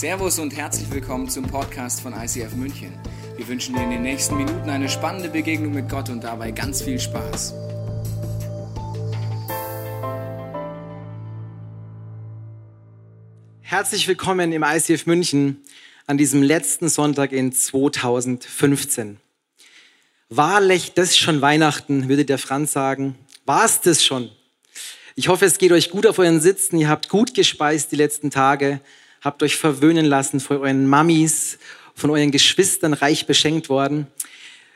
Servus und herzlich willkommen zum Podcast von ICF München. Wir wünschen dir in den nächsten Minuten eine spannende Begegnung mit Gott und dabei ganz viel Spaß. Herzlich willkommen im ICF München an diesem letzten Sonntag in 2015. Wahrlich, das ist schon Weihnachten, würde der Franz sagen. War es das schon? Ich hoffe, es geht euch gut auf euren Sitzen. Ihr habt gut gespeist die letzten Tage, habt euch verwöhnen lassen von euren Mamis, von euren Geschwistern reich beschenkt worden.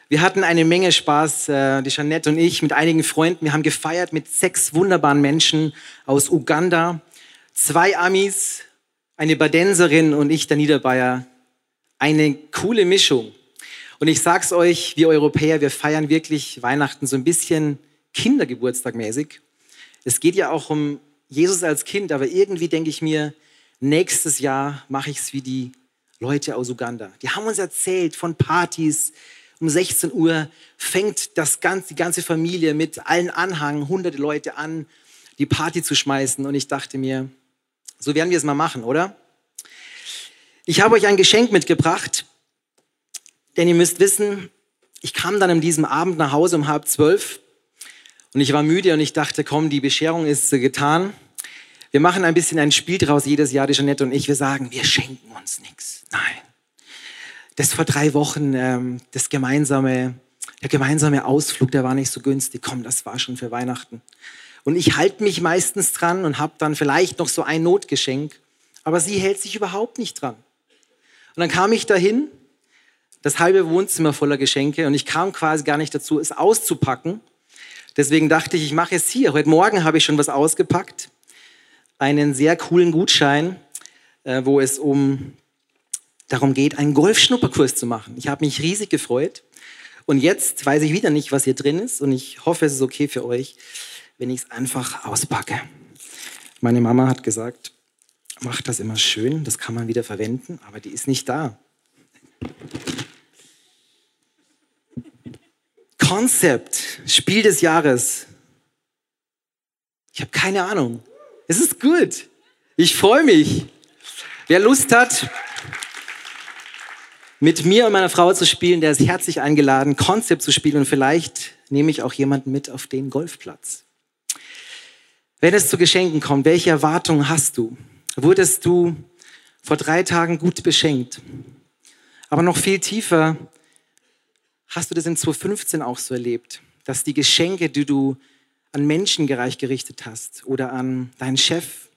Wir hatten eine Menge Spaß, äh, die Jeanette und ich, mit einigen Freunden. Wir haben gefeiert mit sechs wunderbaren Menschen aus Uganda, zwei Amis, eine Badenserin und ich, der Niederbayer. Eine coole Mischung. Und ich sag's euch, wir Europäer, wir feiern wirklich Weihnachten so ein bisschen Kindergeburtstag mäßig. Es geht ja auch um Jesus als Kind, aber irgendwie denke ich mir, nächstes Jahr mache ich es wie die Leute aus Uganda. Die haben uns erzählt von Partys. Um 16 Uhr fängt das ganze, die ganze Familie mit allen Anhang, hunderte Leute an, die Party zu schmeißen. Und ich dachte mir, so werden wir es mal machen, oder? Ich habe euch ein Geschenk mitgebracht, denn ihr müsst wissen, ich kam dann an diesem Abend nach Hause um halb zwölf und ich war müde und ich dachte, komm, die Bescherung ist getan. Wir machen ein bisschen ein Spiel draus jedes Jahr, die Jeanette und ich. Wir sagen, wir schenken uns nichts. Nein. Das vor drei Wochen, ähm, das gemeinsame, der gemeinsame Ausflug, der war nicht so günstig. Komm, das war schon für Weihnachten. Und ich halte mich meistens dran und habe dann vielleicht noch so ein Notgeschenk. Aber sie hält sich überhaupt nicht dran. Und dann kam ich dahin, das halbe Wohnzimmer voller Geschenke und ich kam quasi gar nicht dazu, es auszupacken. Deswegen dachte ich, ich mache es hier. Heute Morgen habe ich schon was ausgepackt. Einen sehr coolen Gutschein, äh, wo es um darum geht, einen Golfschnupperkurs zu machen. Ich habe mich riesig gefreut. Und jetzt weiß ich wieder nicht, was hier drin ist. Und ich hoffe, es ist okay für euch, wenn ich es einfach auspacke. Meine Mama hat gesagt, mach das immer schön, das kann man wieder verwenden, aber die ist nicht da. Konzept, Spiel des Jahres. Ich habe keine Ahnung. Es ist gut. Ich freue mich. Wer Lust hat, mit mir und meiner Frau zu spielen, der ist herzlich eingeladen, Konzept zu spielen und vielleicht nehme ich auch jemanden mit auf den Golfplatz. Wenn es zu Geschenken kommt, welche Erwartungen hast du? Wurdest du vor drei Tagen gut beschenkt? Aber noch viel tiefer, Hast du das in 2015 auch so erlebt, dass die Geschenke, die du an Menschen gerichtet hast oder an deinen Chef,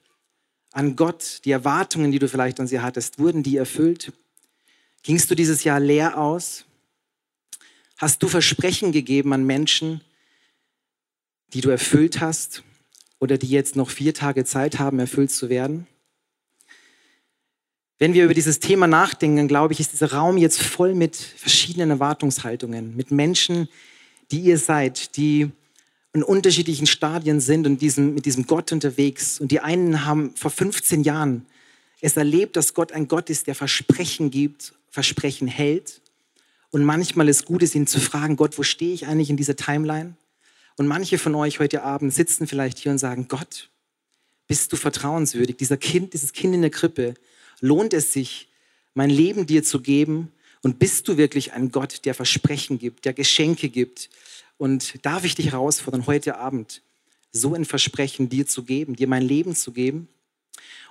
an Gott, die Erwartungen, die du vielleicht an sie hattest, wurden die erfüllt? Gingst du dieses Jahr leer aus? Hast du Versprechen gegeben an Menschen, die du erfüllt hast oder die jetzt noch vier Tage Zeit haben, erfüllt zu werden? Wenn wir über dieses Thema nachdenken, glaube ich, ist dieser Raum jetzt voll mit verschiedenen Erwartungshaltungen, mit Menschen, die ihr seid, die in unterschiedlichen Stadien sind und diesem, mit diesem Gott unterwegs. Und die einen haben vor 15 Jahren es erlebt, dass Gott ein Gott ist, der Versprechen gibt, Versprechen hält. Und manchmal ist gut, es ihn zu fragen, Gott, wo stehe ich eigentlich in dieser Timeline? Und manche von euch heute Abend sitzen vielleicht hier und sagen, Gott, bist du vertrauenswürdig? Dieser Kind, dieses Kind in der Krippe, Lohnt es sich, mein Leben dir zu geben? Und bist du wirklich ein Gott, der Versprechen gibt, der Geschenke gibt? Und darf ich dich herausfordern, heute Abend so ein Versprechen dir zu geben, dir mein Leben zu geben?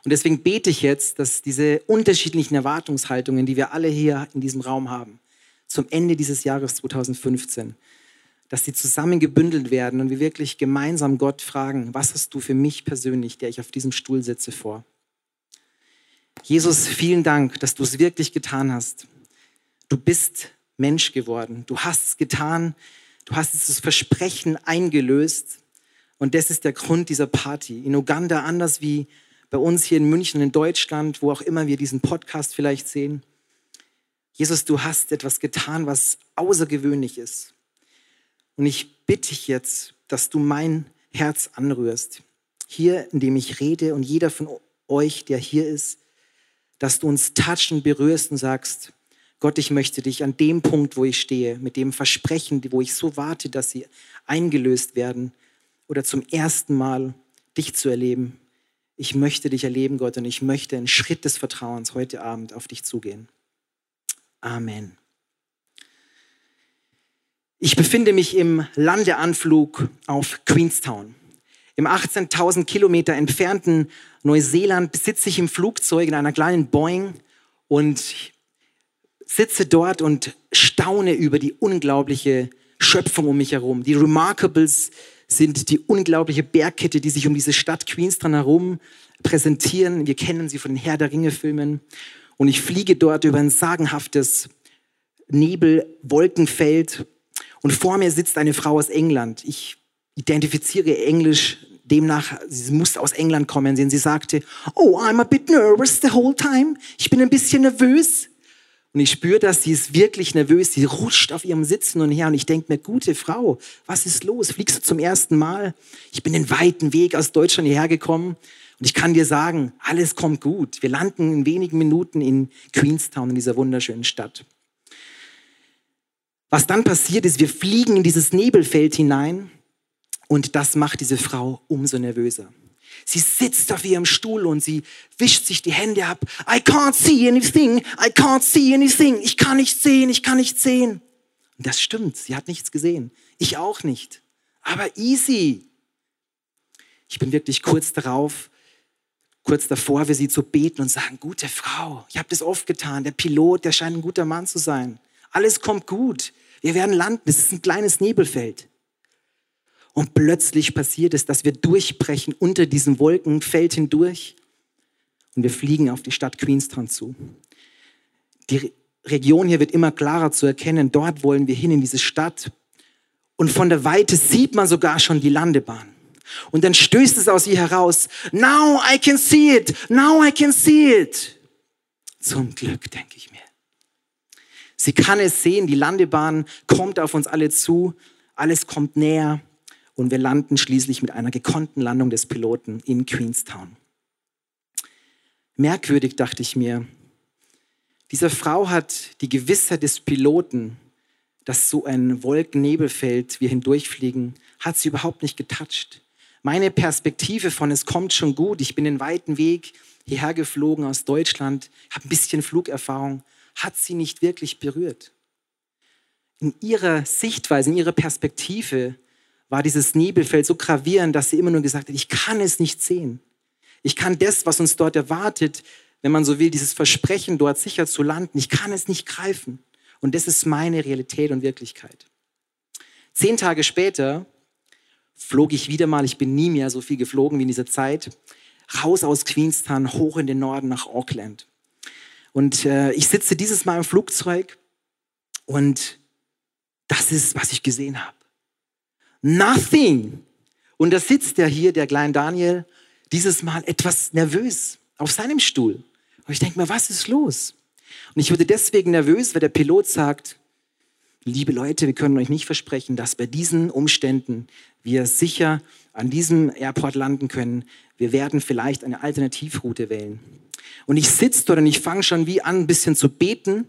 Und deswegen bete ich jetzt, dass diese unterschiedlichen Erwartungshaltungen, die wir alle hier in diesem Raum haben, zum Ende dieses Jahres 2015, dass sie zusammengebündelt werden und wir wirklich gemeinsam Gott fragen, was hast du für mich persönlich, der ich auf diesem Stuhl sitze, vor? Jesus, vielen Dank, dass du es wirklich getan hast. Du bist Mensch geworden. Du hast es getan. Du hast dieses Versprechen eingelöst. Und das ist der Grund dieser Party. In Uganda anders wie bei uns hier in München, in Deutschland, wo auch immer wir diesen Podcast vielleicht sehen. Jesus, du hast etwas getan, was außergewöhnlich ist. Und ich bitte dich jetzt, dass du mein Herz anrührst. Hier, indem ich rede und jeder von euch, der hier ist, dass du uns touchen, berührst und sagst, Gott, ich möchte dich an dem Punkt, wo ich stehe, mit dem Versprechen, wo ich so warte, dass sie eingelöst werden oder zum ersten Mal dich zu erleben, ich möchte dich erleben, Gott, und ich möchte einen Schritt des Vertrauens heute Abend auf dich zugehen. Amen. Ich befinde mich im Landeanflug auf Queenstown. Im 18.000 Kilometer entfernten Neuseeland sitze ich im Flugzeug in einer kleinen Boeing und sitze dort und staune über die unglaubliche Schöpfung um mich herum. Die Remarkables sind die unglaubliche Bergkette, die sich um diese Stadt Queenstown herum präsentieren. Wir kennen sie von den Herr der Ringe-Filmen. Und ich fliege dort über ein sagenhaftes Nebelwolkenfeld. Und vor mir sitzt eine Frau aus England. Ich identifiziere Englisch demnach, sie muss aus England kommen. Sie sagte, oh, I'm a bit nervous the whole time. Ich bin ein bisschen nervös. Und ich spüre, dass sie ist wirklich nervös. Sie rutscht auf ihrem Sitzen und her. Und ich denke mir, gute Frau, was ist los? Fliegst du zum ersten Mal? Ich bin den weiten Weg aus Deutschland hierher gekommen. Und ich kann dir sagen, alles kommt gut. Wir landen in wenigen Minuten in Queenstown, in dieser wunderschönen Stadt. Was dann passiert ist, wir fliegen in dieses Nebelfeld hinein und das macht diese Frau umso nervöser. Sie sitzt auf ihrem Stuhl und sie wischt sich die Hände ab. I can't see anything. I can't see anything. Ich kann nicht sehen. Ich kann nicht sehen. Und das stimmt. Sie hat nichts gesehen. Ich auch nicht. Aber easy. Ich bin wirklich kurz darauf, kurz davor, für sie zu beten und sagen, gute Frau, ich habe das oft getan. Der Pilot, der scheint ein guter Mann zu sein. Alles kommt gut. Wir werden landen. Es ist ein kleines Nebelfeld. Und plötzlich passiert es, dass wir durchbrechen unter diesem Wolkenfeld hindurch und wir fliegen auf die Stadt Queenstown zu. Die Region hier wird immer klarer zu erkennen. Dort wollen wir hin in diese Stadt. Und von der Weite sieht man sogar schon die Landebahn. Und dann stößt es aus ihr heraus. Now I can see it. Now I can see it. Zum Glück, denke ich mir. Sie kann es sehen. Die Landebahn kommt auf uns alle zu. Alles kommt näher und wir landen schließlich mit einer gekonnten Landung des Piloten in Queenstown. Merkwürdig dachte ich mir, diese Frau hat die Gewissheit des Piloten, dass so ein Wolkennebelfeld wir hindurchfliegen, hat sie überhaupt nicht getoucht. Meine Perspektive von es kommt schon gut, ich bin den weiten Weg hierher geflogen aus Deutschland, habe ein bisschen Flugerfahrung, hat sie nicht wirklich berührt. In ihrer Sichtweise, in ihrer Perspektive war dieses Nebelfeld so gravierend, dass sie immer nur gesagt hat, ich kann es nicht sehen. Ich kann das, was uns dort erwartet, wenn man so will, dieses Versprechen, dort sicher zu landen, ich kann es nicht greifen. Und das ist meine Realität und Wirklichkeit. Zehn Tage später flog ich wieder mal, ich bin nie mehr so viel geflogen wie in dieser Zeit, raus aus Queenstown, hoch in den Norden nach Auckland. Und äh, ich sitze dieses Mal im Flugzeug und das ist, was ich gesehen habe. Nothing. Und da sitzt der hier, der kleine Daniel, dieses Mal etwas nervös auf seinem Stuhl. Und ich denke mir, was ist los? Und ich wurde deswegen nervös, weil der Pilot sagt, liebe Leute, wir können euch nicht versprechen, dass bei diesen Umständen wir sicher an diesem Airport landen können. Wir werden vielleicht eine Alternativroute wählen. Und ich sitze dort und ich fange schon wie an, ein bisschen zu beten.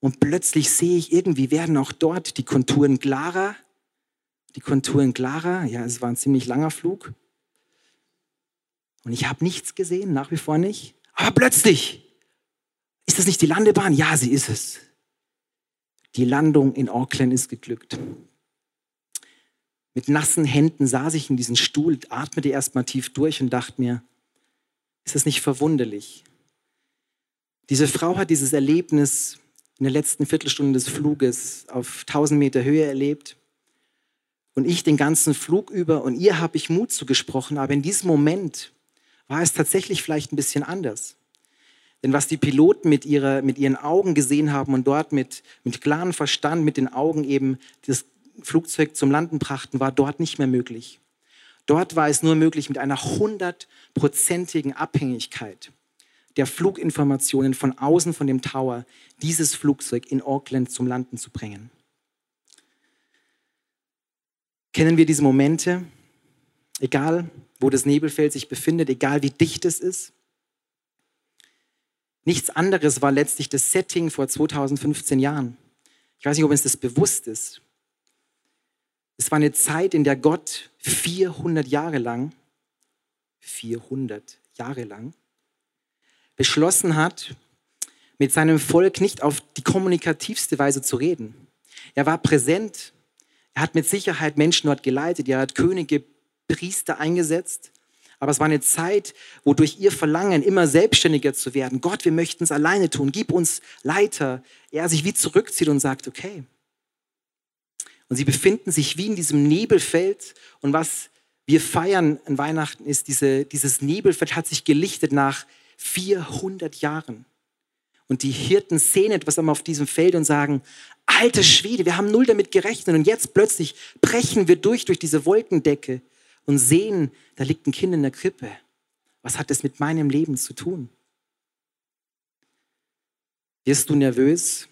Und plötzlich sehe ich, irgendwie werden auch dort die Konturen klarer die Konturen klarer. Ja, es war ein ziemlich langer Flug. Und ich habe nichts gesehen, nach wie vor nicht. Aber plötzlich, ist das nicht die Landebahn? Ja, sie ist es. Die Landung in Auckland ist geglückt. Mit nassen Händen saß ich in diesem Stuhl, atmete erstmal tief durch und dachte mir, ist das nicht verwunderlich? Diese Frau hat dieses Erlebnis in der letzten Viertelstunde des Fluges auf 1000 Meter Höhe erlebt und ich den ganzen Flug über und ihr habe ich Mut zugesprochen, aber in diesem Moment war es tatsächlich vielleicht ein bisschen anders. Denn was die Piloten mit, ihrer, mit ihren Augen gesehen haben und dort mit, mit klarem Verstand, mit den Augen eben das Flugzeug zum Landen brachten, war dort nicht mehr möglich. Dort war es nur möglich, mit einer hundertprozentigen Abhängigkeit der Fluginformationen von außen von dem Tower dieses Flugzeug in Auckland zum Landen zu bringen. Kennen wir diese Momente? Egal, wo das Nebelfeld sich befindet, egal wie dicht es ist. Nichts anderes war letztlich das Setting vor 2015 Jahren. Ich weiß nicht, ob uns das bewusst ist. Es war eine Zeit, in der Gott 400 Jahre lang 400 Jahre lang, beschlossen hat, mit seinem Volk nicht auf die kommunikativste Weise zu reden. Er war präsent, er hat mit Sicherheit Menschen dort geleitet, er hat Könige, Priester eingesetzt, aber es war eine Zeit, wo durch ihr Verlangen, immer selbstständiger zu werden, Gott, wir möchten es alleine tun, gib uns Leiter, er sich wie zurückzieht und sagt, okay. Und sie befinden sich wie in diesem Nebelfeld. Und was wir feiern an Weihnachten ist, diese, dieses Nebelfeld hat sich gelichtet nach 400 Jahren. Und die Hirten sehen etwas auf diesem Feld und sagen, alter Schwede, wir haben null damit gerechnet und jetzt plötzlich brechen wir durch, durch diese Wolkendecke und sehen, da liegt ein Kind in der Krippe. Was hat das mit meinem Leben zu tun? Wirst du nervös,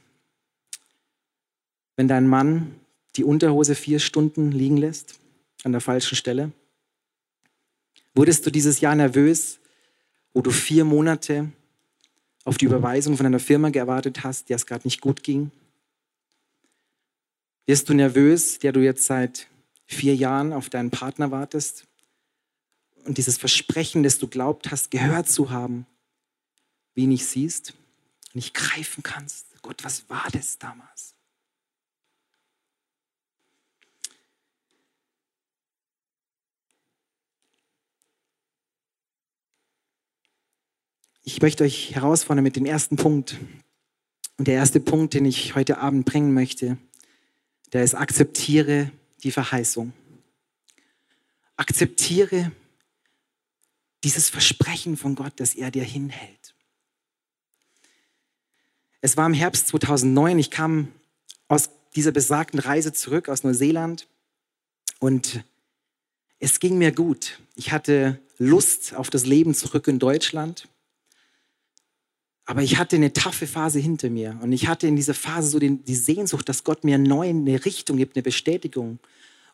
wenn dein Mann die Unterhose vier Stunden liegen lässt an der falschen Stelle? Wurdest du dieses Jahr nervös, wo du vier Monate auf die Überweisung von einer Firma gewartet hast, der es gerade nicht gut ging? Wirst du nervös, der du jetzt seit vier Jahren auf deinen Partner wartest und dieses Versprechen, das du glaubt hast, gehört zu haben, wie nicht siehst, nicht greifen kannst. Gott, was war das damals? Ich möchte euch herausfordern mit dem ersten Punkt. Und der erste Punkt, den ich heute Abend bringen möchte, der ist, akzeptiere die Verheißung. Akzeptiere dieses Versprechen von Gott, dass er dir hinhält. Es war im Herbst 2009, ich kam aus dieser besagten Reise zurück aus Neuseeland und es ging mir gut. Ich hatte Lust auf das Leben zurück in Deutschland. Aber ich hatte eine taffe Phase hinter mir und ich hatte in dieser Phase so den, die Sehnsucht, dass Gott mir neu eine Richtung gibt, eine Bestätigung.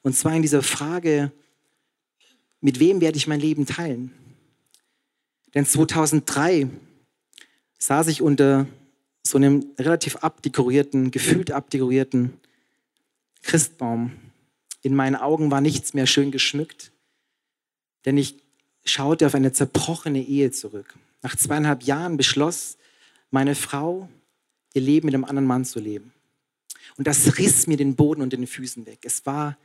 Und zwar in dieser Frage, mit wem werde ich mein Leben teilen? Denn 2003 saß ich unter so einem relativ abdekorierten, gefühlt abdekorierten Christbaum. In meinen Augen war nichts mehr schön geschmückt, denn ich schaute auf eine zerbrochene Ehe zurück. Nach zweieinhalb Jahren beschloss meine Frau, ihr Leben mit einem anderen Mann zu leben. Und das riss mir den Boden unter den Füßen weg. Es war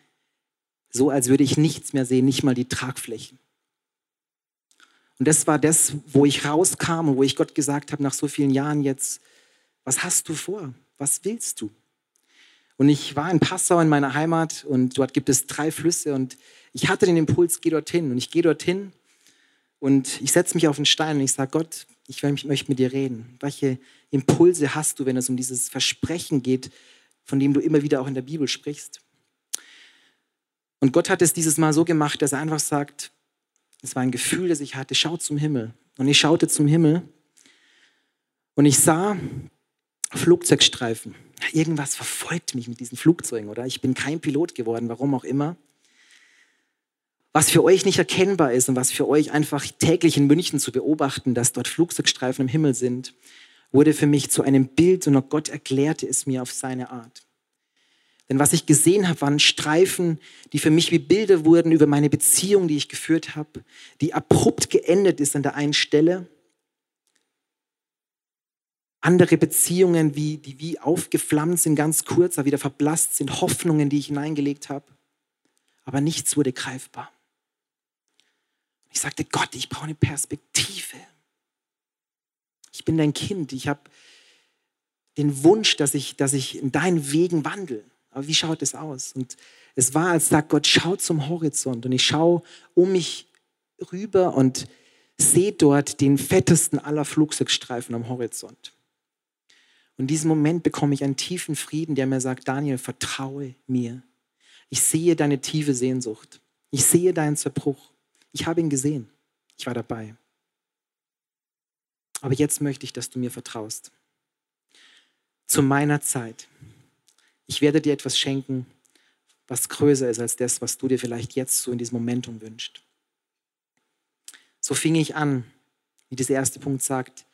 so als würde ich nichts mehr sehen, nicht mal die Tragflächen. Und das war das, wo ich rauskam und wo ich Gott gesagt habe, nach so vielen Jahren jetzt, was hast du vor? Was willst du? Und ich war in Passau in meiner Heimat und dort gibt es drei Flüsse und ich hatte den Impuls, geh dorthin. Und ich gehe dorthin und ich setze mich auf den Stein und ich sage, Gott, ich möchte mit dir reden. Welche Impulse hast du, wenn es um dieses Versprechen geht, von dem du immer wieder auch in der Bibel sprichst? Und Gott hat es dieses Mal so gemacht, dass er einfach sagt, es war ein Gefühl, das ich hatte, schau zum Himmel. Und ich schaute zum Himmel und ich sah Flugzeugstreifen. Irgendwas verfolgt mich mit diesen Flugzeugen, oder? Ich bin kein Pilot geworden, warum auch immer. Was für euch nicht erkennbar ist und was für euch einfach täglich in München zu beobachten, dass dort Flugzeugstreifen im Himmel sind, wurde für mich zu einem Bild und Gott erklärte es mir auf seine Art. Denn was ich gesehen habe, waren Streifen, die für mich wie Bilder wurden über meine Beziehung, die ich geführt habe, die abrupt geendet ist an der einen Stelle. Andere Beziehungen, wie, die wie aufgeflammt sind, ganz kurz, aber wieder verblasst sind, Hoffnungen, die ich hineingelegt habe. Aber nichts wurde greifbar. Ich sagte, Gott, ich brauche eine Perspektive. Ich bin dein Kind. Ich habe den Wunsch, dass ich, dass ich in deinen Wegen wandle. Aber wie schaut es aus? Und es war, als sagt Gott, schau zum Horizont. Und ich schaue um mich rüber und sehe dort den fettesten aller Flugzeugstreifen am Horizont. Und in diesem Moment bekomme ich einen tiefen Frieden, der mir sagt, Daniel, vertraue mir. Ich sehe deine tiefe Sehnsucht. Ich sehe deinen Zerbruch. Ich habe ihn gesehen. Ich war dabei. Aber jetzt möchte ich, dass du mir vertraust. Zu meiner Zeit ich werde dir etwas schenken, was größer ist als das, was du dir vielleicht jetzt so in diesem Momentum wünschst. So fing ich an, wie dieser erste Punkt sagt,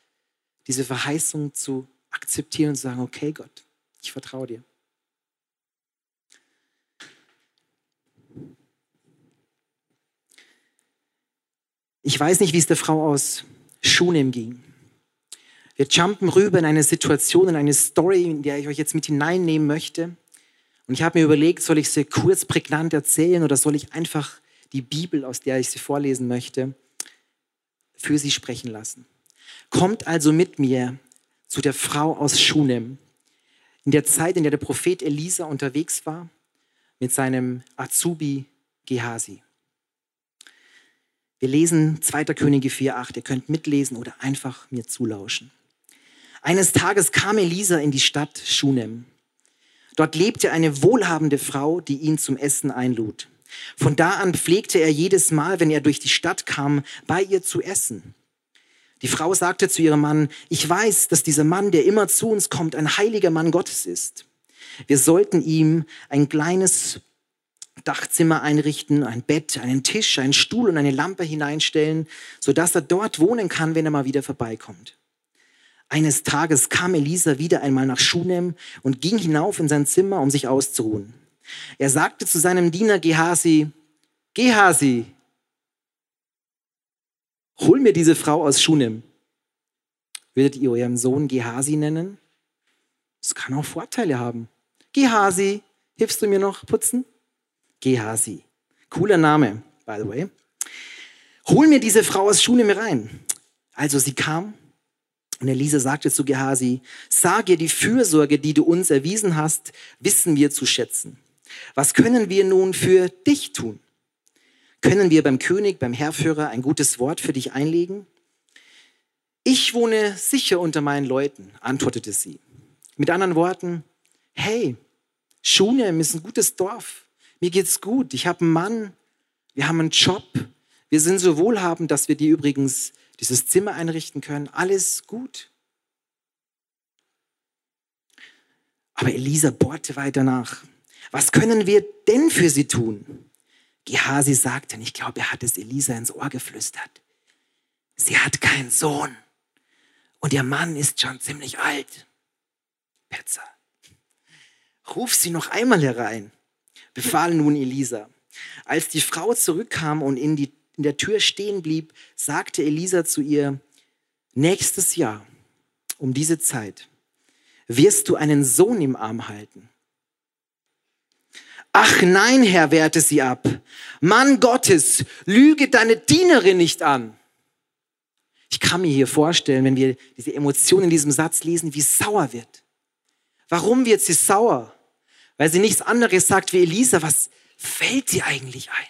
diese Verheißung zu akzeptieren und zu sagen, okay Gott, ich vertraue dir. Ich weiß nicht, wie es der Frau aus Schunem ging. Wir jumpen rüber in eine Situation, in eine Story, in der ich euch jetzt mit hineinnehmen möchte. Und ich habe mir überlegt, soll ich sie kurz prägnant erzählen oder soll ich einfach die Bibel, aus der ich sie vorlesen möchte, für sie sprechen lassen. Kommt also mit mir zu der Frau aus Schunem. In der Zeit, in der der Prophet Elisa unterwegs war mit seinem Azubi Gehasi. Wir lesen 2. Könige 4,8. Ihr könnt mitlesen oder einfach mir zulauschen. Eines Tages kam Elisa in die Stadt Schunem. Dort lebte eine wohlhabende Frau, die ihn zum Essen einlud. Von da an pflegte er jedes Mal, wenn er durch die Stadt kam, bei ihr zu essen. Die Frau sagte zu ihrem Mann, ich weiß, dass dieser Mann, der immer zu uns kommt, ein heiliger Mann Gottes ist. Wir sollten ihm ein kleines Dachzimmer einrichten, ein Bett, einen Tisch, einen Stuhl und eine Lampe hineinstellen, sodass er dort wohnen kann, wenn er mal wieder vorbeikommt. Eines Tages kam Elisa wieder einmal nach Schunem und ging hinauf in sein Zimmer, um sich auszuruhen. Er sagte zu seinem Diener Gehasi, Gehasi, hol mir diese Frau aus Schunem. Würdet ihr euren Sohn Gehasi nennen? Das kann auch Vorteile haben. Gehasi, hilfst du mir noch putzen? Gehasi. Cooler Name, by the way. Hol mir diese Frau aus Schunem rein. Also sie kam und Elisa sagte zu Gehasi, sag ihr die Fürsorge, die du uns erwiesen hast, wissen wir zu schätzen. Was können wir nun für dich tun? Können wir beim König, beim Herrführer ein gutes Wort für dich einlegen? Ich wohne sicher unter meinen Leuten, antwortete sie. Mit anderen Worten, hey, Schunem ist ein gutes Dorf. Mir geht's gut. Ich habe einen Mann. Wir haben einen Job. Wir sind so wohlhabend, dass wir dir übrigens dieses Zimmer einrichten können. Alles gut. Aber Elisa bohrte weiter nach. Was können wir denn für sie tun? Gehasi sagte, und ich glaube, er hat es Elisa ins Ohr geflüstert. Sie hat keinen Sohn und ihr Mann ist schon ziemlich alt. Petzer, ruf sie noch einmal herein, befahl nun Elisa. Als die Frau zurückkam und in, die, in der Tür stehen blieb, sagte Elisa zu ihr, nächstes Jahr um diese Zeit wirst du einen Sohn im Arm halten. Ach nein, Herr, wehrte sie ab. Mann Gottes, lüge deine Dienerin nicht an. Ich kann mir hier vorstellen, wenn wir diese Emotionen in diesem Satz lesen, wie sauer wird. Warum wird sie sauer? Weil sie nichts anderes sagt wie Elisa. Was fällt sie eigentlich ein?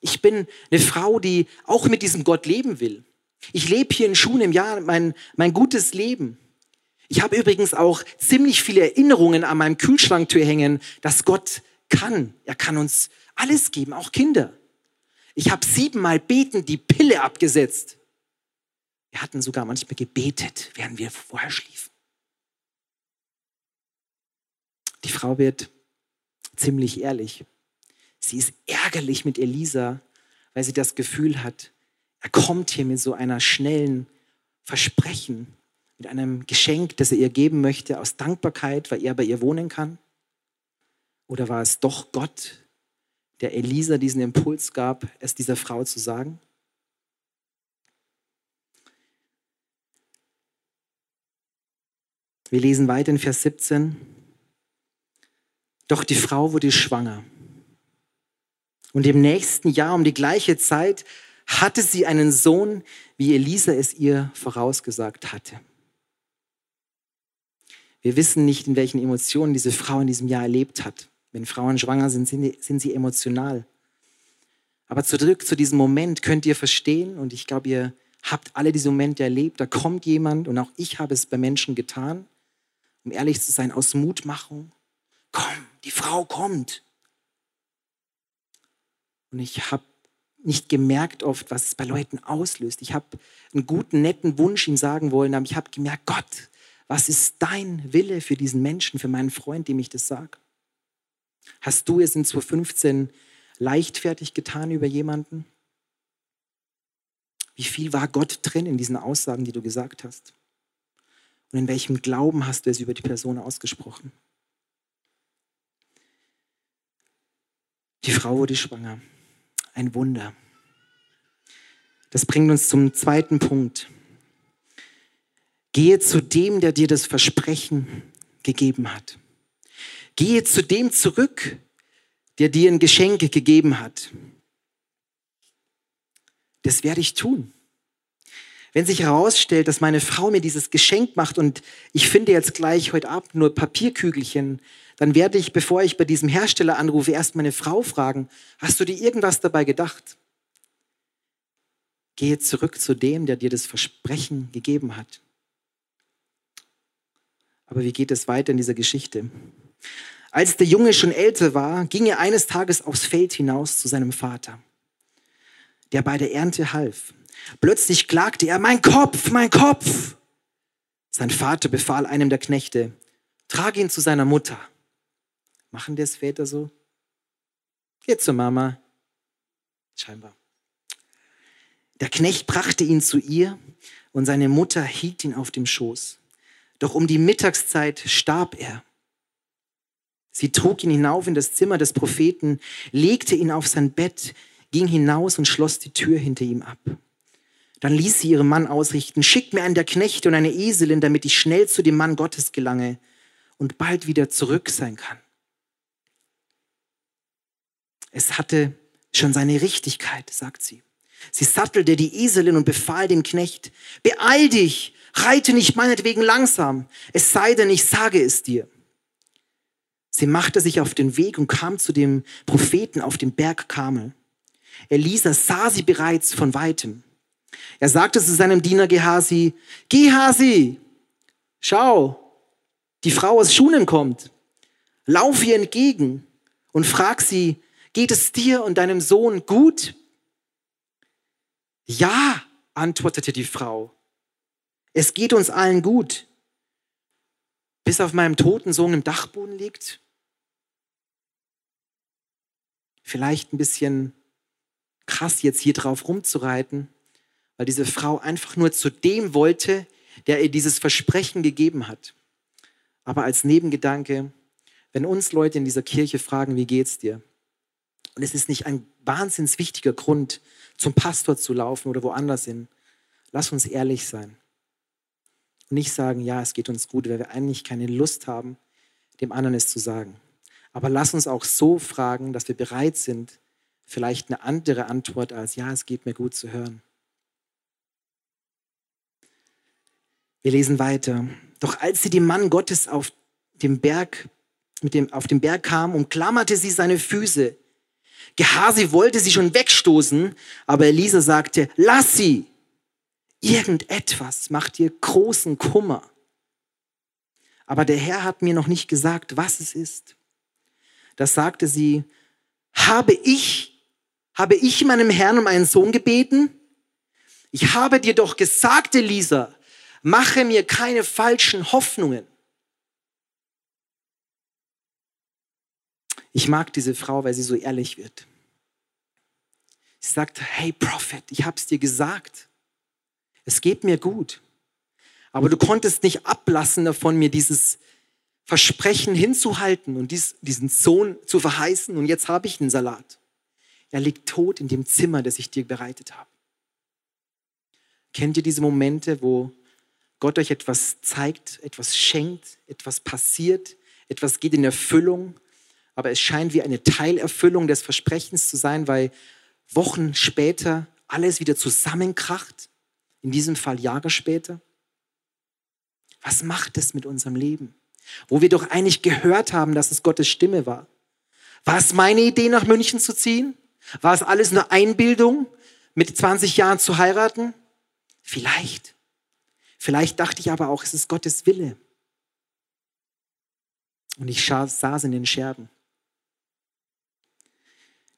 Ich bin eine Frau, die auch mit diesem Gott leben will. Ich lebe hier in Schuhen im Jahr mein, mein gutes Leben. Ich habe übrigens auch ziemlich viele Erinnerungen an meinem Kühlschranktür hängen, dass Gott kann. Er kann uns alles geben, auch Kinder. Ich habe siebenmal beten die Pille abgesetzt. Wir hatten sogar manchmal gebetet, während wir vorher schliefen. Die Frau wird ziemlich ehrlich. Sie ist ärgerlich mit Elisa, weil sie das Gefühl hat, er kommt hier mit so einer schnellen Versprechen mit einem Geschenk, das er ihr geben möchte, aus Dankbarkeit, weil er bei ihr wohnen kann? Oder war es doch Gott, der Elisa diesen Impuls gab, es dieser Frau zu sagen? Wir lesen weiter in Vers 17. Doch die Frau wurde schwanger. Und im nächsten Jahr um die gleiche Zeit hatte sie einen Sohn, wie Elisa es ihr vorausgesagt hatte. Wir wissen nicht, in welchen Emotionen diese Frau in diesem Jahr erlebt hat. Wenn Frauen schwanger sind, sind sie emotional. Aber zurück zu diesem Moment könnt ihr verstehen, und ich glaube, ihr habt alle diese Momente erlebt, da kommt jemand, und auch ich habe es bei Menschen getan, um ehrlich zu sein, aus Mutmachung. Komm, die Frau kommt. Und ich habe nicht gemerkt oft, was es bei Leuten auslöst. Ich habe einen guten, netten Wunsch ihm sagen wollen, aber ich habe gemerkt, Gott, was ist dein Wille für diesen Menschen, für meinen Freund, dem ich das sage? Hast du es in 2015 leichtfertig getan über jemanden? Wie viel war Gott drin in diesen Aussagen, die du gesagt hast? Und in welchem Glauben hast du es über die Person ausgesprochen? Die Frau wurde schwanger. Ein Wunder. Das bringt uns zum zweiten Punkt. Gehe zu dem, der dir das Versprechen gegeben hat. Gehe zu dem zurück, der dir ein Geschenk gegeben hat. Das werde ich tun. Wenn sich herausstellt, dass meine Frau mir dieses Geschenk macht und ich finde jetzt gleich heute Abend nur Papierkügelchen, dann werde ich, bevor ich bei diesem Hersteller anrufe, erst meine Frau fragen, hast du dir irgendwas dabei gedacht? Gehe zurück zu dem, der dir das Versprechen gegeben hat. Aber wie geht es weiter in dieser Geschichte? Als der Junge schon älter war, ging er eines Tages aufs Feld hinaus zu seinem Vater, der bei der Ernte half. Plötzlich klagte er, mein Kopf, mein Kopf. Sein Vater befahl einem der Knechte, trage ihn zu seiner Mutter. Machen das Väter so? Geh zur Mama. Scheinbar. Der Knecht brachte ihn zu ihr und seine Mutter hielt ihn auf dem Schoß. Doch um die Mittagszeit starb er. Sie trug ihn hinauf in das Zimmer des Propheten, legte ihn auf sein Bett, ging hinaus und schloss die Tür hinter ihm ab. Dann ließ sie ihren Mann ausrichten, schickt mir einen der Knechte und eine Eselin, damit ich schnell zu dem Mann Gottes gelange und bald wieder zurück sein kann. Es hatte schon seine Richtigkeit, sagt sie. Sie sattelte die Eselin und befahl dem Knecht, beeil dich, reite nicht meinetwegen langsam, es sei denn, ich sage es dir. Sie machte sich auf den Weg und kam zu dem Propheten auf dem Berg Kamel. Elisa sah sie bereits von weitem. Er sagte zu seinem Diener Gehasi, Gehasi, schau, die Frau aus Schunem kommt. Lauf ihr entgegen und frag sie, geht es dir und deinem Sohn gut? Ja, antwortete die Frau. Es geht uns allen gut. Bis auf meinem toten Sohn im Dachboden liegt. Vielleicht ein bisschen krass jetzt hier drauf rumzureiten, weil diese Frau einfach nur zu dem wollte, der ihr dieses Versprechen gegeben hat. Aber als Nebengedanke, wenn uns Leute in dieser Kirche fragen, wie geht's dir? Und es ist nicht ein wahnsinns wichtiger Grund, zum Pastor zu laufen oder woanders hin. Lass uns ehrlich sein. Und nicht sagen, ja, es geht uns gut, weil wir eigentlich keine Lust haben, dem anderen es zu sagen. Aber lass uns auch so fragen, dass wir bereit sind, vielleicht eine andere Antwort als, ja, es geht mir gut zu hören. Wir lesen weiter. Doch als sie dem Mann Gottes auf dem Berg, mit dem, auf dem Berg kam, umklammerte sie seine Füße. Gehasi wollte sie schon wegstoßen, aber Elisa sagte, lass sie. Irgendetwas macht dir großen Kummer. Aber der Herr hat mir noch nicht gesagt, was es ist. Da sagte sie, habe ich, habe ich meinem Herrn um einen Sohn gebeten? Ich habe dir doch gesagt, Elisa, Mache mir keine falschen Hoffnungen. Ich mag diese Frau, weil sie so ehrlich wird. Sie sagt, hey Prophet, ich hab's dir gesagt. Es geht mir gut. Aber du konntest nicht ablassen davon, mir dieses Versprechen hinzuhalten und diesen Sohn zu verheißen. Und jetzt habe ich einen Salat. Er liegt tot in dem Zimmer, das ich dir bereitet habe. Kennt ihr diese Momente, wo Gott euch etwas zeigt, etwas schenkt, etwas passiert, etwas geht in Erfüllung, aber es scheint wie eine Teilerfüllung des Versprechens zu sein, weil Wochen später alles wieder zusammenkracht, in diesem Fall Jahre später. Was macht es mit unserem Leben? Wo wir doch eigentlich gehört haben, dass es Gottes Stimme war. War es meine Idee, nach München zu ziehen? War es alles nur Einbildung, mit 20 Jahren zu heiraten? Vielleicht. Vielleicht dachte ich aber auch, es ist Gottes Wille. Und ich saß in den Scherben.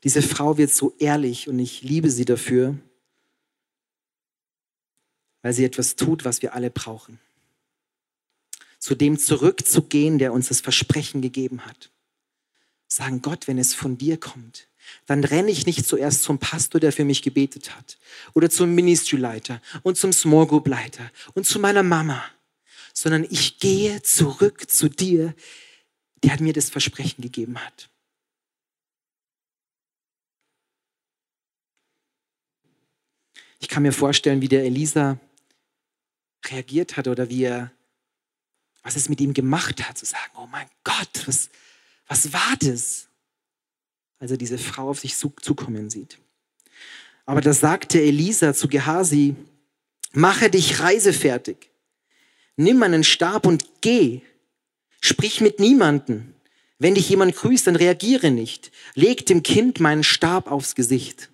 Diese Frau wird so ehrlich und ich liebe sie dafür, weil sie etwas tut, was wir alle brauchen. Zu dem zurückzugehen, der uns das Versprechen gegeben hat. Sagen, Gott, wenn es von dir kommt, dann renne ich nicht zuerst zum Pastor, der für mich gebetet hat, oder zum Ministryleiter und zum Small Group Leiter und zu meiner Mama, sondern ich gehe zurück zu dir, der mir das Versprechen gegeben hat. Ich kann mir vorstellen, wie der Elisa reagiert hat oder wie er, was es mit ihm gemacht hat, zu sagen, oh mein Gott, was, was war das? Als er diese Frau auf sich zukommen sieht. Aber da sagte Elisa zu Gehasi, mache dich reisefertig, nimm meinen Stab und geh, sprich mit niemanden. Wenn dich jemand grüßt, dann reagiere nicht. Leg dem Kind meinen Stab aufs Gesicht.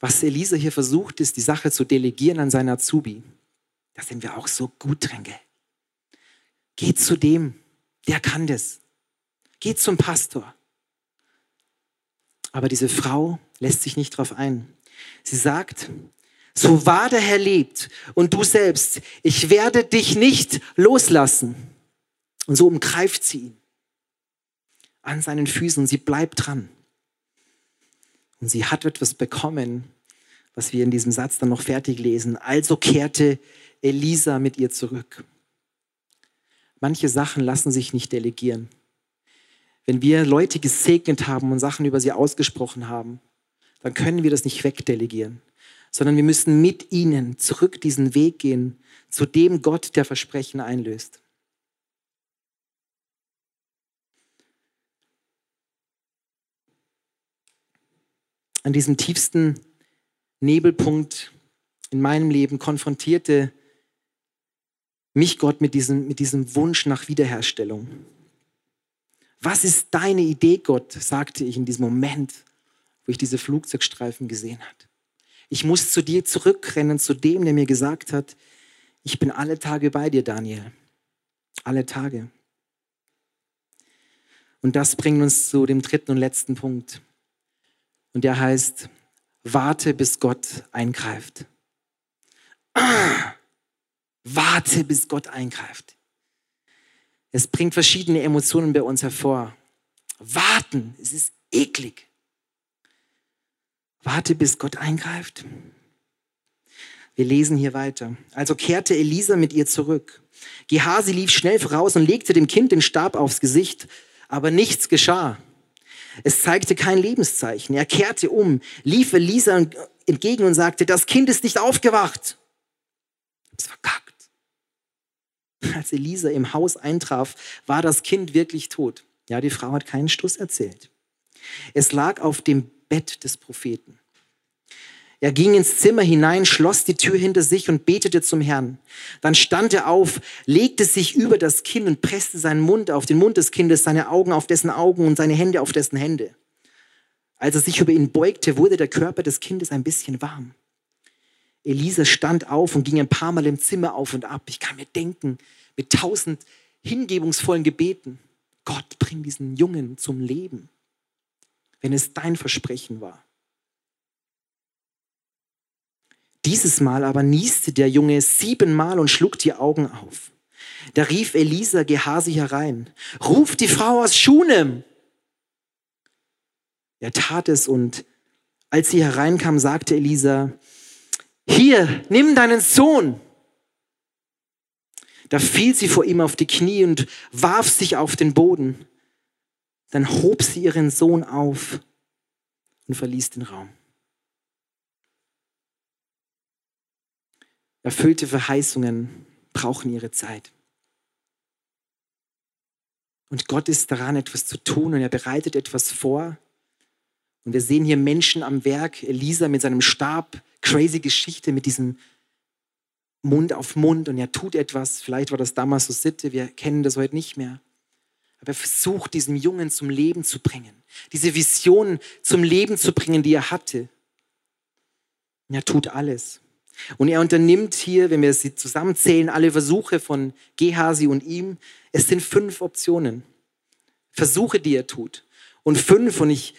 Was Elisa hier versucht, ist, die Sache zu delegieren an seinen Azubi. Da sind wir auch so gut drin, gell? Geh zu dem, der kann das. Geh zum Pastor. Aber diese Frau lässt sich nicht darauf ein. Sie sagt, so wahr der Herr lebt und du selbst, ich werde dich nicht loslassen. Und so umgreift sie ihn an seinen Füßen und sie bleibt dran. Und sie hat etwas bekommen, was wir in diesem Satz dann noch fertig lesen. Also kehrte Elisa mit ihr zurück. Manche Sachen lassen sich nicht delegieren. Wenn wir Leute gesegnet haben und Sachen über sie ausgesprochen haben, dann können wir das nicht wegdelegieren, sondern wir müssen mit ihnen zurück diesen Weg gehen, zu dem Gott der Versprechen einlöst. An diesem tiefsten Nebelpunkt in meinem Leben konfrontierte mich Gott mit diesem, mit diesem Wunsch nach Wiederherstellung. Was ist deine Idee, Gott? sagte ich in diesem Moment, wo ich diese Flugzeugstreifen gesehen habe. Ich muss zu dir zurückrennen, zu dem, der mir gesagt hat, ich bin alle Tage bei dir, Daniel. Alle Tage. Und das bringt uns zu dem dritten und letzten Punkt. Und der heißt, warte, bis Gott eingreift. Warte, bis Gott eingreift. Es bringt verschiedene Emotionen bei uns hervor. Warten, es ist eklig. Warte, bis Gott eingreift. Wir lesen hier weiter. Also kehrte Elisa mit ihr zurück. Gehasi lief schnell voraus und legte dem Kind den Stab aufs Gesicht, aber nichts geschah. Es zeigte kein Lebenszeichen. Er kehrte um, lief Elisa entgegen und sagte, das Kind ist nicht aufgewacht. Es verkackt. Als Elisa im Haus eintraf, war das Kind wirklich tot. Ja, die Frau hat keinen Stuss erzählt. Es lag auf dem Bett des Propheten. Er ging ins Zimmer hinein, schloss die Tür hinter sich und betete zum Herrn. Dann stand er auf, legte sich über das Kind und presste seinen Mund auf den Mund des Kindes, seine Augen auf dessen Augen und seine Hände auf dessen Hände. Als er sich über ihn beugte, wurde der Körper des Kindes ein bisschen warm. Elisa stand auf und ging ein paar Mal im Zimmer auf und ab. Ich kann mir denken, mit tausend hingebungsvollen Gebeten, Gott, bring diesen Jungen zum Leben, wenn es dein Versprechen war. Dieses Mal aber nieste der Junge siebenmal und schlug die Augen auf. Da rief Elisa Gehasi herein, ruf die Frau aus Schunem. Er tat es und als sie hereinkam, sagte Elisa, hier, nimm deinen Sohn. Da fiel sie vor ihm auf die Knie und warf sich auf den Boden. Dann hob sie ihren Sohn auf und verließ den Raum. Erfüllte Verheißungen brauchen ihre Zeit. Und Gott ist daran, etwas zu tun und er bereitet etwas vor. Und wir sehen hier Menschen am Werk, Elisa mit seinem Stab, crazy Geschichte mit diesem Mund auf Mund und er tut etwas. Vielleicht war das damals so Sitte, wir kennen das heute nicht mehr. Aber er versucht, diesen Jungen zum Leben zu bringen, diese Vision zum Leben zu bringen, die er hatte. Und er tut alles. Und er unternimmt hier, wenn wir sie zusammenzählen, alle Versuche von Gehasi und ihm. Es sind fünf Optionen. Versuche, die er tut. Und fünf, und ich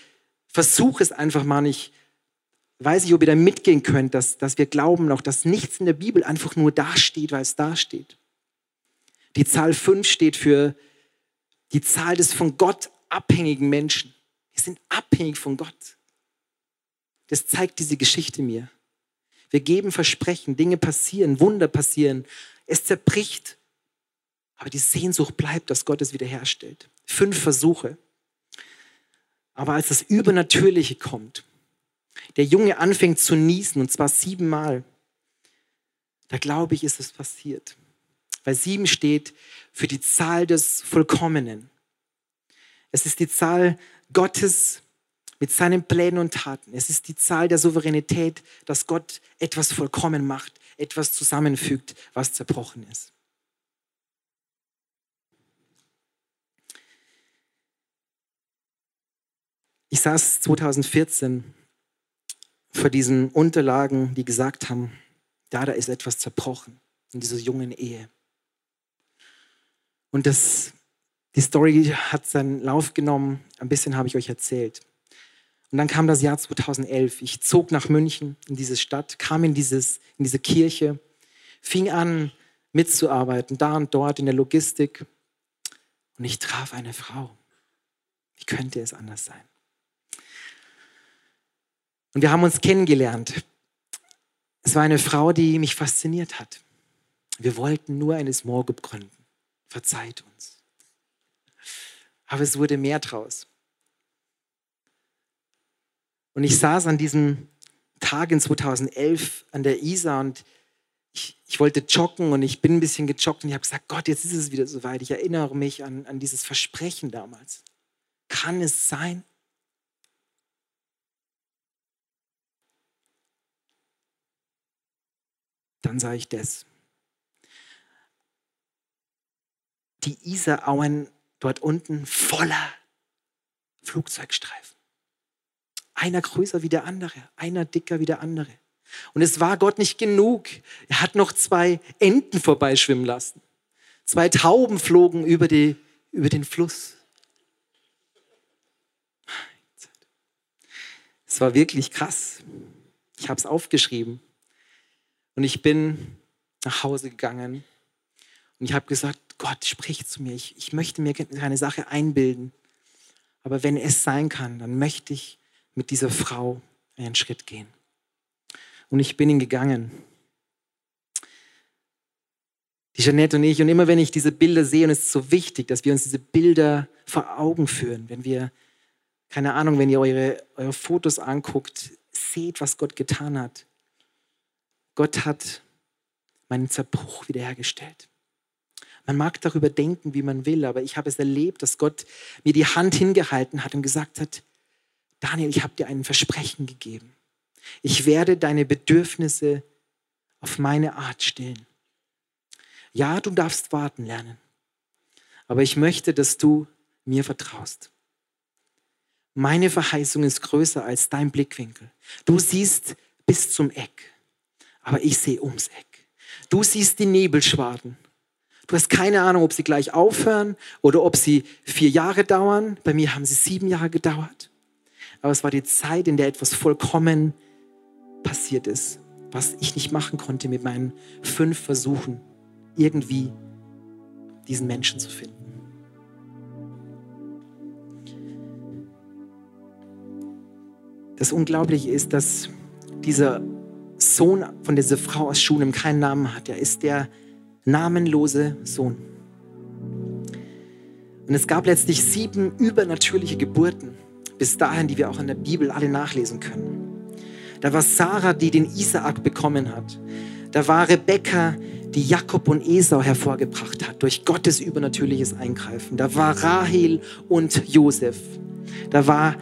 versuche es einfach mal nicht, weiß ich, ob ihr da mitgehen könnt, dass, dass wir glauben noch, dass nichts in der Bibel einfach nur dasteht, weil es dasteht. Die Zahl fünf steht für die Zahl des von Gott abhängigen Menschen. Wir sind abhängig von Gott. Das zeigt diese Geschichte mir. Wir geben Versprechen, Dinge passieren, Wunder passieren, es zerbricht. Aber die Sehnsucht bleibt, dass Gott es wiederherstellt. Fünf Versuche. Aber als das Übernatürliche kommt, der Junge anfängt zu niesen, und zwar siebenmal, da glaube ich, ist es passiert. Weil sieben steht für die Zahl des Vollkommenen. Es ist die Zahl Gottes mit seinen Plänen und Taten. Es ist die Zahl der Souveränität, dass Gott etwas vollkommen macht, etwas zusammenfügt, was zerbrochen ist. Ich saß 2014 vor diesen Unterlagen, die gesagt haben, da, da ist etwas zerbrochen in dieser jungen Ehe. Und das, die Story hat seinen Lauf genommen, ein bisschen habe ich euch erzählt. Und dann kam das Jahr 2011. Ich zog nach München, in diese Stadt, kam in, dieses, in diese Kirche, fing an mitzuarbeiten, da und dort in der Logistik. Und ich traf eine Frau. Wie könnte es anders sein? Und wir haben uns kennengelernt. Es war eine Frau, die mich fasziniert hat. Wir wollten nur eine Small Group gründen. Verzeiht uns. Aber es wurde mehr draus. Und ich saß an diesem Tag in 2011 an der Isar und ich, ich, wollte joggen und ich bin ein bisschen gejoggt und ich habe gesagt, Gott, jetzt ist es wieder soweit. Ich erinnere mich an, an dieses Versprechen damals. Kann es sein? Dann sah ich das. Die Isarauen dort unten voller Flugzeugstreifen. Einer größer wie der andere, einer dicker wie der andere. Und es war Gott nicht genug. Er hat noch zwei Enten vorbeischwimmen lassen. Zwei Tauben flogen über, die, über den Fluss. Es war wirklich krass. Ich habe es aufgeschrieben. Und ich bin nach Hause gegangen und ich habe gesagt, Gott, sprich zu mir. Ich, ich möchte mir keine Sache einbilden. Aber wenn es sein kann, dann möchte ich mit dieser Frau einen Schritt gehen. Und ich bin ihn gegangen. Die Jeanette und ich, und immer wenn ich diese Bilder sehe, und es ist so wichtig, dass wir uns diese Bilder vor Augen führen, wenn wir, keine Ahnung, wenn ihr eure, eure Fotos anguckt, seht, was Gott getan hat. Gott hat meinen Zerbruch wiederhergestellt. Man mag darüber denken, wie man will, aber ich habe es erlebt, dass Gott mir die Hand hingehalten hat und gesagt hat, Daniel, ich habe dir ein Versprechen gegeben. Ich werde deine Bedürfnisse auf meine Art stillen. Ja, du darfst warten lernen, aber ich möchte, dass du mir vertraust. Meine Verheißung ist größer als dein Blickwinkel. Du siehst bis zum Eck, aber ich sehe ums Eck. Du siehst die Nebelschwaden. Du hast keine Ahnung, ob sie gleich aufhören oder ob sie vier Jahre dauern. Bei mir haben sie sieben Jahre gedauert. Aber es war die Zeit, in der etwas vollkommen passiert ist, was ich nicht machen konnte mit meinen fünf Versuchen, irgendwie diesen Menschen zu finden. Das Unglaubliche ist, dass dieser Sohn von dieser Frau aus Schunem keinen Namen hat. Er ist der namenlose Sohn. Und es gab letztlich sieben übernatürliche Geburten, bis dahin, die wir auch in der Bibel alle nachlesen können. Da war Sarah, die den Isaak bekommen hat. Da war Rebekka, die Jakob und Esau hervorgebracht hat durch Gottes übernatürliches Eingreifen. Da war Rahel und Josef. Da war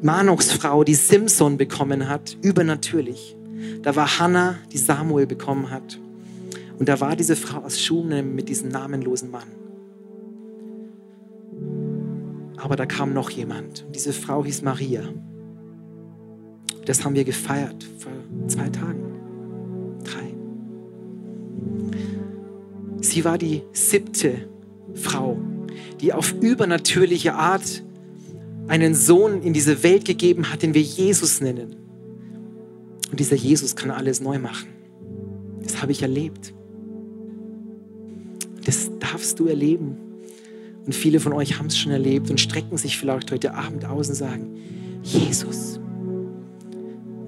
Manochs Frau, die Simson bekommen hat, übernatürlich. Da war Hannah, die Samuel bekommen hat. Und da war diese Frau aus Schunem mit diesem namenlosen Mann. Aber da kam noch jemand. Und diese Frau hieß Maria. Das haben wir gefeiert vor zwei Tagen. Drei. Sie war die siebte Frau, die auf übernatürliche Art einen Sohn in diese Welt gegeben hat, den wir Jesus nennen. Und dieser Jesus kann alles neu machen. Das habe ich erlebt. Das darfst du erleben. Und viele von euch haben es schon erlebt und strecken sich vielleicht heute Abend aus und sagen, Jesus,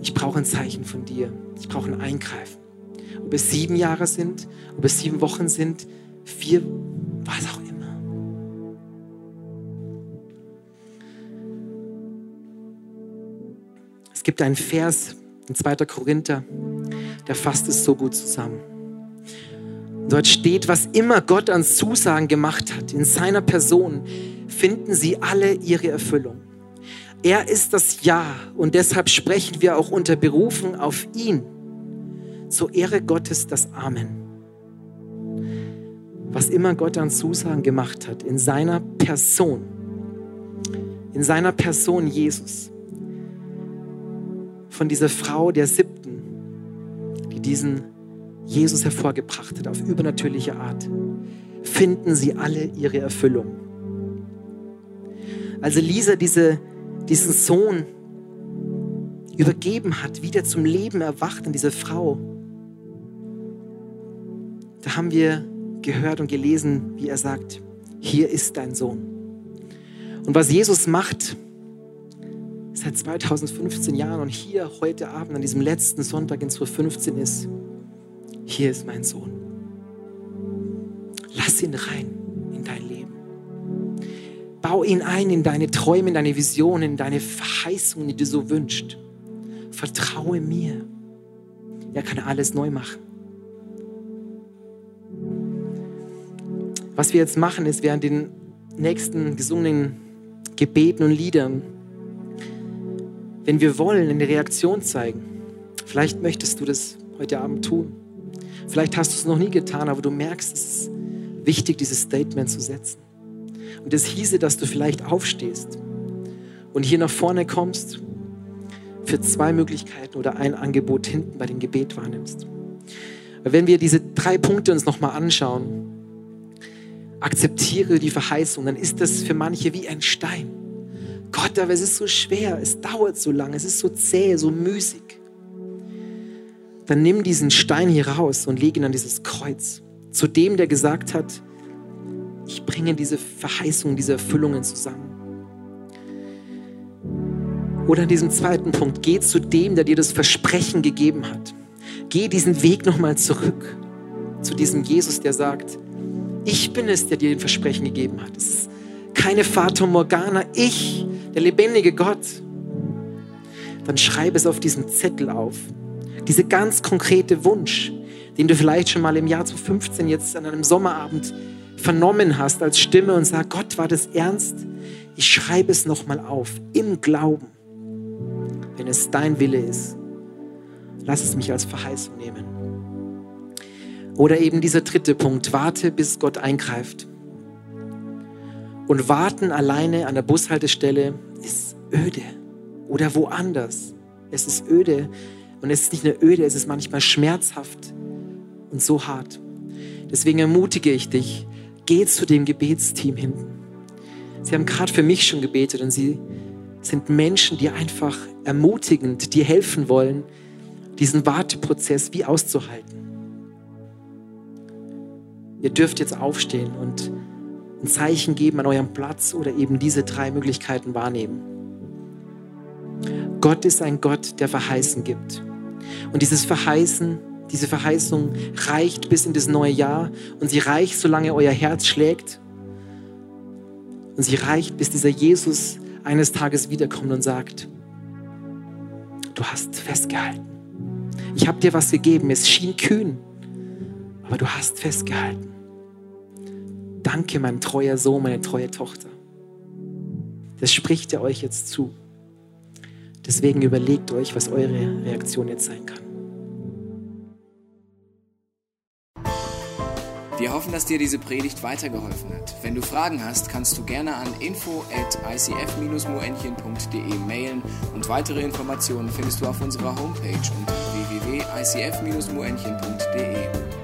ich brauche ein Zeichen von dir. Ich brauche ein Eingreifen. Ob es sieben Jahre sind, ob es sieben Wochen sind, vier, was auch immer. Es gibt einen Vers in 2. Korinther, der fasst es so gut zusammen. Dort steht, was immer Gott an Zusagen gemacht hat, in seiner Person, finden sie alle ihre Erfüllung. Er ist das Ja und deshalb sprechen wir auch unter Berufung auf ihn. Zur Ehre Gottes das Amen. Was immer Gott an Zusagen gemacht hat, in seiner Person, in seiner Person Jesus, von dieser Frau der siebten, die diesen Jesus hervorgebracht hat auf übernatürliche Art, finden sie alle ihre Erfüllung. Also Lisa diese, diesen Sohn übergeben hat, wieder zum Leben erwacht an diese Frau, da haben wir gehört und gelesen, wie er sagt, hier ist dein Sohn. Und was Jesus macht, seit 2015 Jahren und hier heute Abend an diesem letzten Sonntag in 2015 ist, hier ist mein Sohn. Lass ihn rein in dein Leben. Bau ihn ein in deine Träume, in deine Visionen, in deine Verheißungen, die du so wünschst. Vertraue mir. Er kann alles neu machen. Was wir jetzt machen, ist während den nächsten gesungenen Gebeten und Liedern, wenn wir wollen, eine Reaktion zeigen. Vielleicht möchtest du das heute Abend tun. Vielleicht hast du es noch nie getan, aber du merkst, es ist wichtig, dieses Statement zu setzen. Und das hieße, dass du vielleicht aufstehst und hier nach vorne kommst für zwei Möglichkeiten oder ein Angebot hinten bei dem Gebet wahrnimmst. Wenn wir diese drei Punkte uns nochmal anschauen, akzeptiere die Verheißung, dann ist das für manche wie ein Stein. Gott, aber es ist so schwer, es dauert so lange, es ist so zäh, so müßig dann nimm diesen Stein hier raus und leg ihn an dieses Kreuz. Zu dem, der gesagt hat, ich bringe diese Verheißungen, diese Erfüllungen zusammen. Oder an diesem zweiten Punkt, geh zu dem, der dir das Versprechen gegeben hat. Geh diesen Weg nochmal zurück zu diesem Jesus, der sagt, ich bin es, der dir den Versprechen gegeben hat. Es ist keine Fata Morgana, ich, der lebendige Gott. Dann schreib es auf diesen Zettel auf diese ganz konkrete Wunsch, den du vielleicht schon mal im Jahr 2015 jetzt an einem Sommerabend vernommen hast als Stimme und sag, Gott, war das ernst? Ich schreibe es nochmal auf, im Glauben, wenn es dein Wille ist. Lass es mich als Verheißung nehmen. Oder eben dieser dritte Punkt, warte, bis Gott eingreift. Und warten alleine an der Bushaltestelle ist öde. Oder woanders. Es ist öde, und es ist nicht nur öde, es ist manchmal schmerzhaft und so hart. Deswegen ermutige ich dich, geh zu dem Gebetsteam hinten. Sie haben gerade für mich schon gebetet und sie sind Menschen, die einfach ermutigend dir helfen wollen, diesen Warteprozess wie auszuhalten. Ihr dürft jetzt aufstehen und ein Zeichen geben an eurem Platz oder eben diese drei Möglichkeiten wahrnehmen. Gott ist ein Gott, der Verheißen gibt. Und dieses Verheißen, diese Verheißung reicht bis in das neue Jahr und sie reicht, solange euer Herz schlägt. Und sie reicht, bis dieser Jesus eines Tages wiederkommt und sagt, du hast festgehalten. Ich habe dir was gegeben, es schien kühn, aber du hast festgehalten. Danke, mein treuer Sohn, meine treue Tochter. Das spricht er euch jetzt zu. Deswegen überlegt euch, was eure Reaktion jetzt sein kann. Wir hoffen, dass dir diese Predigt weitergeholfen hat. Wenn du Fragen hast, kannst du gerne an info at icf-moenchen.de mailen und weitere Informationen findest du auf unserer Homepage unter www.icf-moenchen.de.